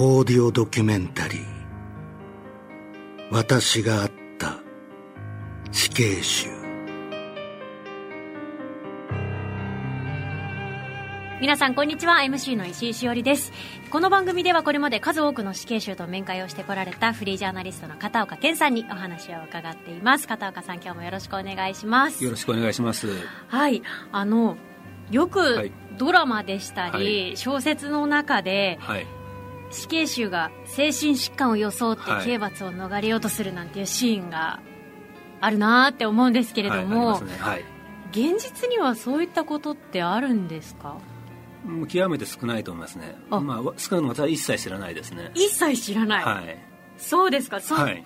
オーディオドキュメンタリー。私があった。死刑囚。皆さんこんにちは。MC の石井しおりです。この番組ではこれまで数多くの死刑囚と面会をしてこられたフリージャーナリストの片岡健さんにお話を伺っています。片岡さん今日もよろしくお願いします。よろしくお願いします。はい。あのよくドラマでしたり、はい、小説の中で、はい、死刑囚が精神疾患を装って刑罰を逃れようとするなんていうシーンがあるなって思うんですけれども、ね。はい、現実にはそういったことってあるんですか？極めて少ないと思いますね。まあ、少ないのは一切知らないですね。一切知らない、はい、そうですか？そ,、はい、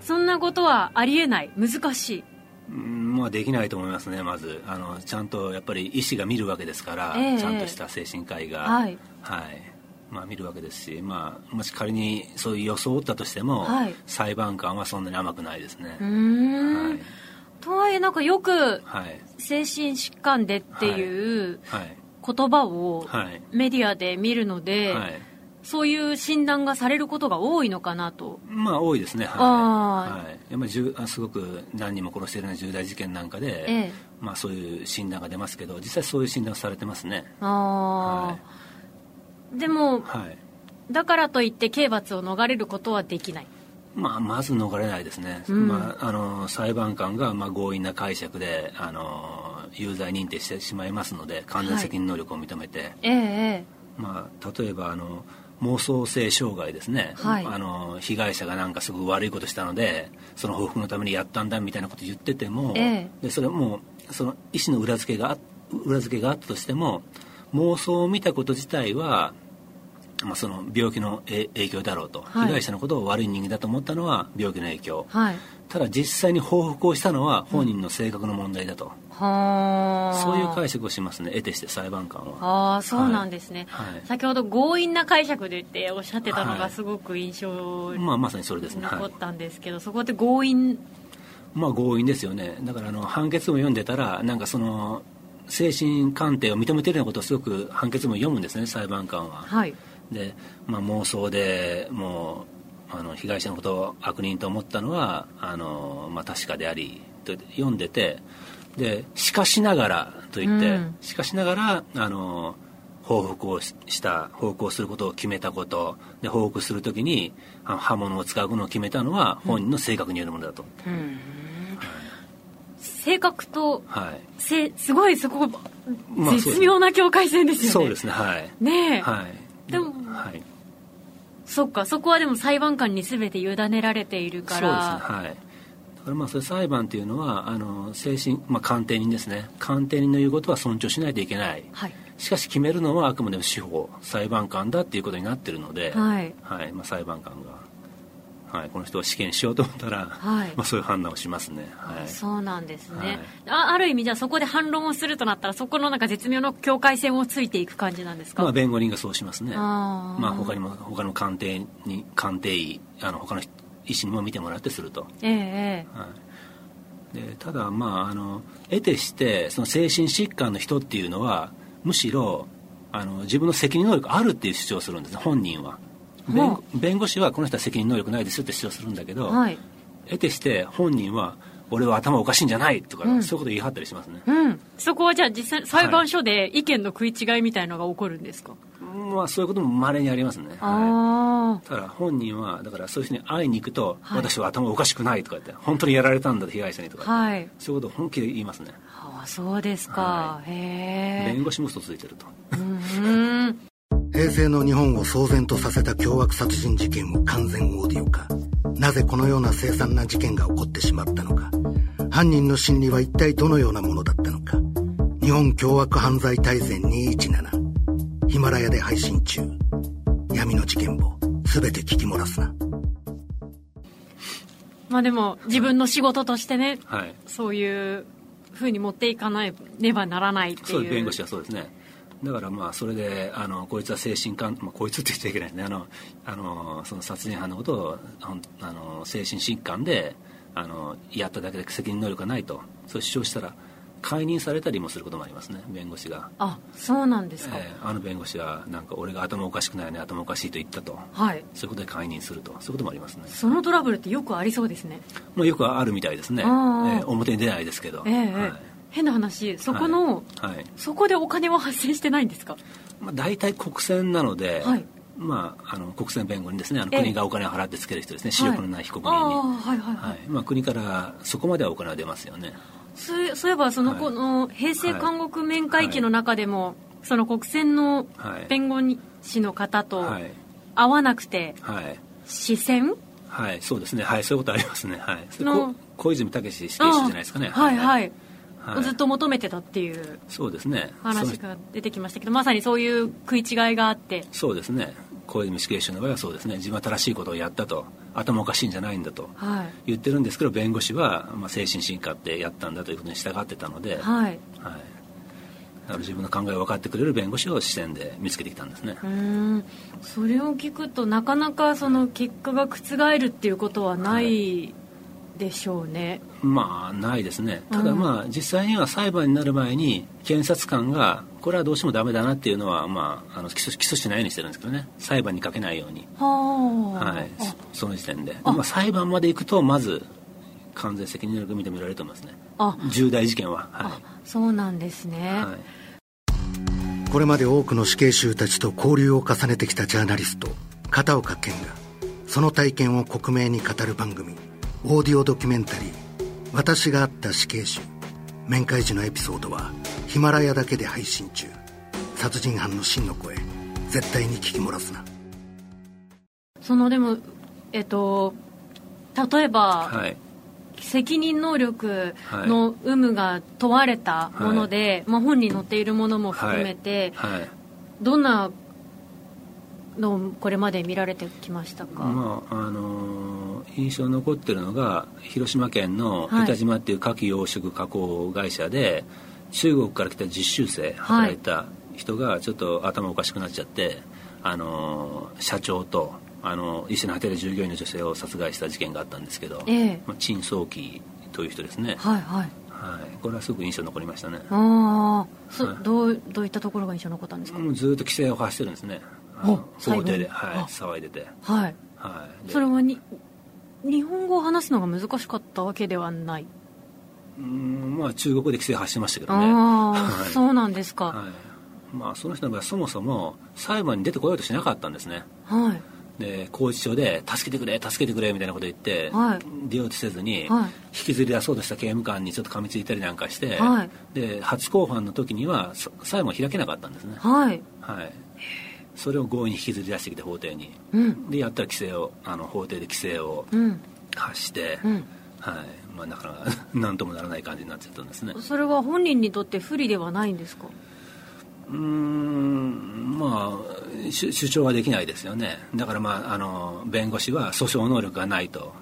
そんなことはありえない？難しい。まあ、できないと思いますね、まず。あのちゃんとやっぱり医師が見るわけですから、えー、ちゃんとした精神科医が、はい。はいまあ、見るわけですし、まあ、もし仮にそういう予想を打ったとしても、はい、裁判官はそんなに甘くないですね。はい、とはいえなんかよく精神疾患でっていう、はい。言葉をメディアで見るので、はい、そういう診断がされることが多いのかなと。まあ多いですね。はい、はい、やっぱりじゅすごく何人も殺しているような重大事件なんかで、ええ、まあ、そういう診断が出ますけど実際そういう診断されてますね。ああ、はい、でも、はい、だからといって刑罰を逃れることはできない。まあ、まず逃れないですね、うん、まあ、あの裁判官がまあ強引な解釈であの有罪認定してしまいますので完全責任能力を認めて、はい、ええまあ、例えばあの妄想性障害ですね、はい、あの被害者がなんかすごく悪いことしたのでその報復のためにやったんだみたいなこと言ってても、えでそれもその意思の裏付けが裏付けがあったとしても妄想を見たこと自体はまあ、その病気の影響だろうと、はい、被害者のことを悪い人間だと思ったのは病気の影響、はい、ただ実際に報復をしたのは本人の性格の問題だと、はそういう解釈をしますね。得てして裁判官は。ああそうなんですね、はい、先ほど強引な解釈でっておっしゃってたのがすごく印象に、まあ、まさにそれですね。残ったんですけど、そこで強引？まあ強引ですよね。だからあの判決も読んでたらなんかその精神鑑定を認めているようなことをすごく判決も読むんですね裁判官は、はい、で、まあ、妄想でもうあの被害者のことを悪人と思ったのはあの、まあ、確かでありと読んでてでしかしながらと言って、うん、しかしながらあの報復をした報復をすることを決めたことで報復するときに刃物を使うのを決めたのは本人の性格によるものだと。うん。うん性格と、はい、せすごいそこ、絶妙な境界線ですよね。そうですねはい。ねえ、はい、でも、はい、そっかそこはでも裁判官に全て委ねられているから。そうですねはい。だからまあそれ裁判というのはあの精神、まあ、鑑定人ですね。鑑定人の言うことは尊重しないといけない、はい、しかし決めるのはあくまでも司法裁判官だっていうことになってるので、はい。はい。まあ、裁判官がはい、この人を試験しようと思ったら、はい。まあ、そういう判断をしますね、はい、そうなんですね、はい、あある意味じゃあそこで反論をするとなったらそこのなんか絶妙の境界線をついていく感じなんですか、まあ、弁護人がそうしますね。あ、まあ、他にも他の鑑定に鑑定医あの他の医師にも見てもらってすると、ええ。はい、でただまああの得てしてその精神疾患の人っていうのはむしろあの自分の責任能力あるっていう主張をするんです本人は弁弁護士はこの人は責任能力ないですよって主張するんだけど、はい、得てして本人は俺は頭おかしいんじゃないとか、うん、そういうこと言い張ったりしますね、うん、そこはじゃあ実際裁判所で意見の食い違いみたいのが起こるんですか、はい、まあそういうこともまれにありますね、はい、ただ本人はだからそういう人に会いに行くと、はい、私は頭おかしくないとか言って本当にやられたんだ被害者にとか、はい、そういうことを本気で言いますね。ああそうですか、はい、へえ弁護士も嘘ついてると。うん平成の日本を騒然とさせた凶悪殺人事件を完全オーディオ化。なぜこのような凄惨な事件が起こってしまったのか。犯人の心理は一体どのようなものだったのか。日本凶悪犯罪大全217ヒマラヤで配信中。闇の事件簿。全て聞き漏らすな。まあでも自分の仕事としてね、はい、そういうふうに持っていかなければならないっていう。そう弁護士はそうですねだからまあそれであのこいつは精神科、まあ、こいつって言っちゃいけないね。あのあのその殺人犯のことをあの精神疾患であのやっただけで責任能力がないと。そう主張したら解任されたりもすることもありますね。弁護士が。あそうなんですか、えー、あの弁護士はなんか俺が頭おかしくないね頭おかしいと言ったと、はい、そういうことで解任すると。そういうこともありますね。そのトラブルってよくありそうですね。もうよくあるみたいですね、えー、表に出ないですけど、えー、はい、変な話そこの、はい、はい、そこでお金は発生してないんですか、まあ、大体国選なので、はい。まあ、あの国選弁護人ですねあの国がお金を払ってつける人ですね視力のない被告人に、はいはいまあ、国からそこまではお金は出ますよね。そうそういえばそのこの平成監獄面会期の中でも、その国選の弁護士の方と会わなくて、はい、視線？はいそうですね。はいそういうことありますね。はい。の小泉武史死刑囚じゃないですかね。はい。はい、はい、ずっと求めてたっていうそうですね。話が出てきましたけどまさにそういう食い違いがあって。そうですね。小泉死刑囚の場合はそうですね。自分は正しいことをやったと。頭おかしいんじゃないんだと。言ってるんですけど、弁護士は、まあ、精神進化ってやったんだということに従ってたので、はい。はい、だから自分の考えを分かってくれる弁護士を視線で見つけてきたんですね。うん。それを聞くとなかなかその結果が覆るっていうことはないでしょうね。まあないですね。ただまあ、実際には裁判になる前に検察官がこれはどうしてもダメだなっていうのは、まあ、あの起訴起訴しないようにしてるんですけどね。裁判にかけないように。はい。その時点で。まあ、裁判までいくとまず完全責任能力認められると思いますね。重大事件は、はい、そうなんですね、はい。これまで多くの死刑囚たちと交流を重ねてきたジャーナリスト片岡健がその体験を克明に語る番組オーディオドキュメンタリー「私が会った死刑囚」面会時のエピソードはヒマラヤだけで配信中。殺人犯の真の声絶対に聞き漏らすな。そのでもえっと例えば、はい、責任能力の有無が問われたもので、はい、まあ、本に載っているものも含めて、はい、どんなのこれまで見られてきましたか、まああのー、印象に残ってるのが広島県の板島っていう牡蠣養殖加工会社で、中国から来た実習生働いた人がちょっと頭おかしくなっちゃって、あのー、社長とあの一緒に働いた従業員の女性を殺害した事件があったんですけど、ええ。まあ、陳宗基という人ですね。はいはい。はい、これはすごく印象残りましたね。ああ、はい、どうどういったところが印象残ったんですか？もうずっと規制を発してるんですね法廷で、はい、騒いでて。はい、はい、それはに日本語を話すのが難しかったわけではない？うんまあ中国で規制発してましたけどね。ああ、はい、そうなんですか、はい、まあその人の場合はそもそも裁判に出てこようとしなかったんですね。はい。で拘置所で「助けてくれ助けてくれ」みたいなこと言って、はい、出ようとせずに、はい、引きずり出そうとした刑務官にちょっと噛みついたりなんかして、はい、で初公判の時には裁判開けなかったんですね。はい、はい、それを強引に引きずり出してきて法廷に、うん、でやったら規制をあの法廷で規制を発して、うん、はい。まあ、だから 何ともならない感じになっちゃったんですね。それは本人にとって不利ではないんですか？うんまあ主張はできないですよね。だからまああの弁護士は訴訟能力がないと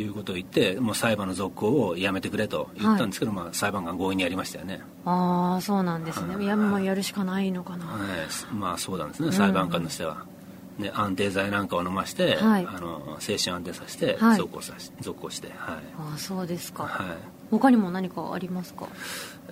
いうことを言ってもう裁判の続行をやめてくれと言ったんですけど、はい、まあ、裁判官強引にやりましたよね。ああそうなんですね、はい、や,、まあ、やるしかないのかな、はい、まあそうなんですね。裁判官としては、うん、ね、安定剤なんかを飲まして、はい、あの精神安定させて続行さし、続行して、はい、ああそうですか、はい、他にも何かありますか？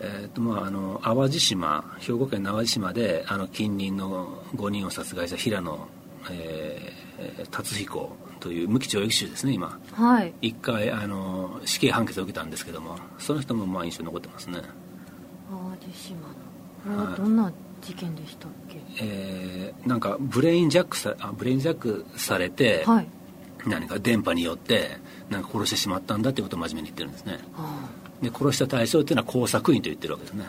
えーとまあ、あの淡路島兵庫県の淡路島であの近隣の5人を殺害した平野、えー、達彦という無期懲役囚ですね今、はい、一回あの死刑判決を受けたんですけどもその人もまあ印象に残ってますね。淡路島これはどんな事件でしたっけ、はい、えー、なんかブレインジャックさあブレインジャックされて、はい、何か電波によってなんか殺してしまったんだっていうことを真面目に言ってるんですね、はあ。で殺した対象っていうのは工作員と言ってるわけですね。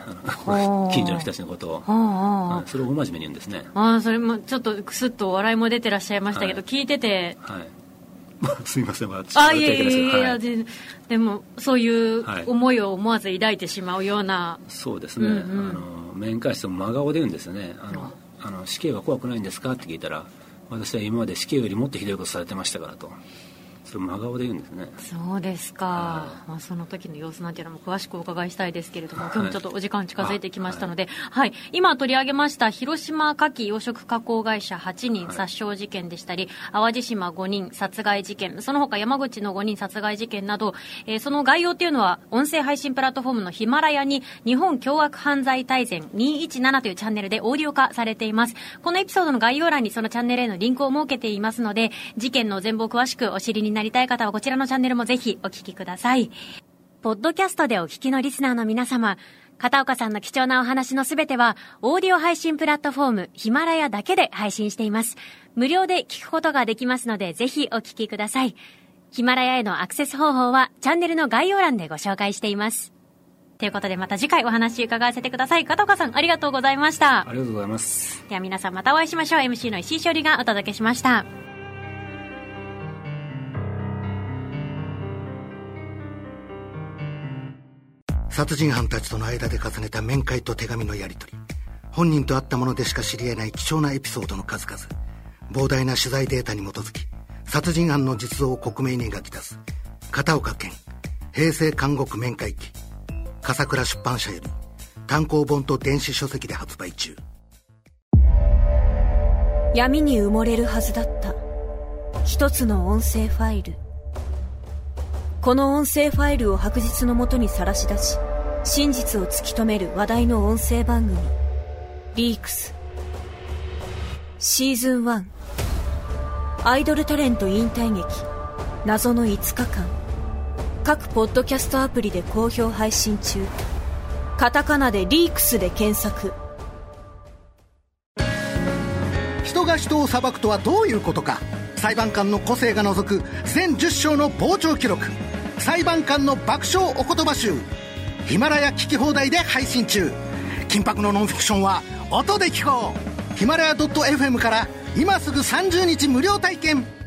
近所の人たちのことを、はあ、それを大真面目に言うんですね。ああそれもちょっとくすっと笑いも出てらっしゃいましたけど、はい、聞いてて、はい すみません、まあ、あいやいやいや、はい、でもそういう思いを思わず抱いてしまうような、はい、そうですね、うんうん、あの面会室も真顔で言うんですよね。あのあの死刑は怖くないんですか？って聞いたら私は今まで死刑よりもっとひどいことされてましたからとそれ真顔で言うんですね。そうですか、まあ、その時の様子なんていうのも詳しくお伺いしたいですけれども、今日もちょっとお時間近づいてきましたので、はい、はい、今取り上げました広島牡蠣養殖加工会社8人殺傷事件でしたり、淡路島5人殺害事件、その他山口の5人殺害事件など、えー、その概要っていうのは、音声配信プラットフォームのヒマラヤに、日本凶悪犯罪大全217というチャンネルでオーディオ化されています。このエピソードの概要欄にそのチャンネルへのリンクを設けていますので、事件の全貌を詳しくお知りになりたい方はこちらのチャンネルもぜひお聞きください。ポッドキャストでお聞きのリスナーの皆様、片岡さんの貴重なお話のすべては、オーディオ配信プラットフォーム、ヒマラヤだけで配信しています。無料で聞くことができますので、ぜひお聞きください。ヒマラヤへのアクセス方法は、チャンネルの概要欄でご紹介しています。ということで、また次回お話伺わせてください。片岡さん、ありがとうございました。ありがとうございます。では皆さんまたお会いしましょう。MC の石井しおりがお届けしました。殺人犯たちとの間で重ねた面会と手紙のやり取り。本人と会ったものでしか知り得ない貴重なエピソードの数々。膨大な取材データに基づき殺人犯の実像を克明に描き出す片岡健平成監獄面会記。笠倉出版社より単行本と電子書籍で発売中。闇に埋もれるはずだった一つの音声ファイル。この音声ファイルを白日のもとにさらし出し真実を突き止める話題の音声番組リークスシーズン1アイドルタレント引退劇。謎の5日間。各ポッドキャストアプリで好評配信中。カタカナでリークスで検索。人が人を裁くとはどういうことか。裁判官の個性が除く。全10章の傍聴記録。裁判官の爆笑お言葉集。ヒマラヤ聞き放題で配信中。緊迫のノンフィクションは音で聞こう。ヒマラヤ .fm から今すぐ30日無料体験。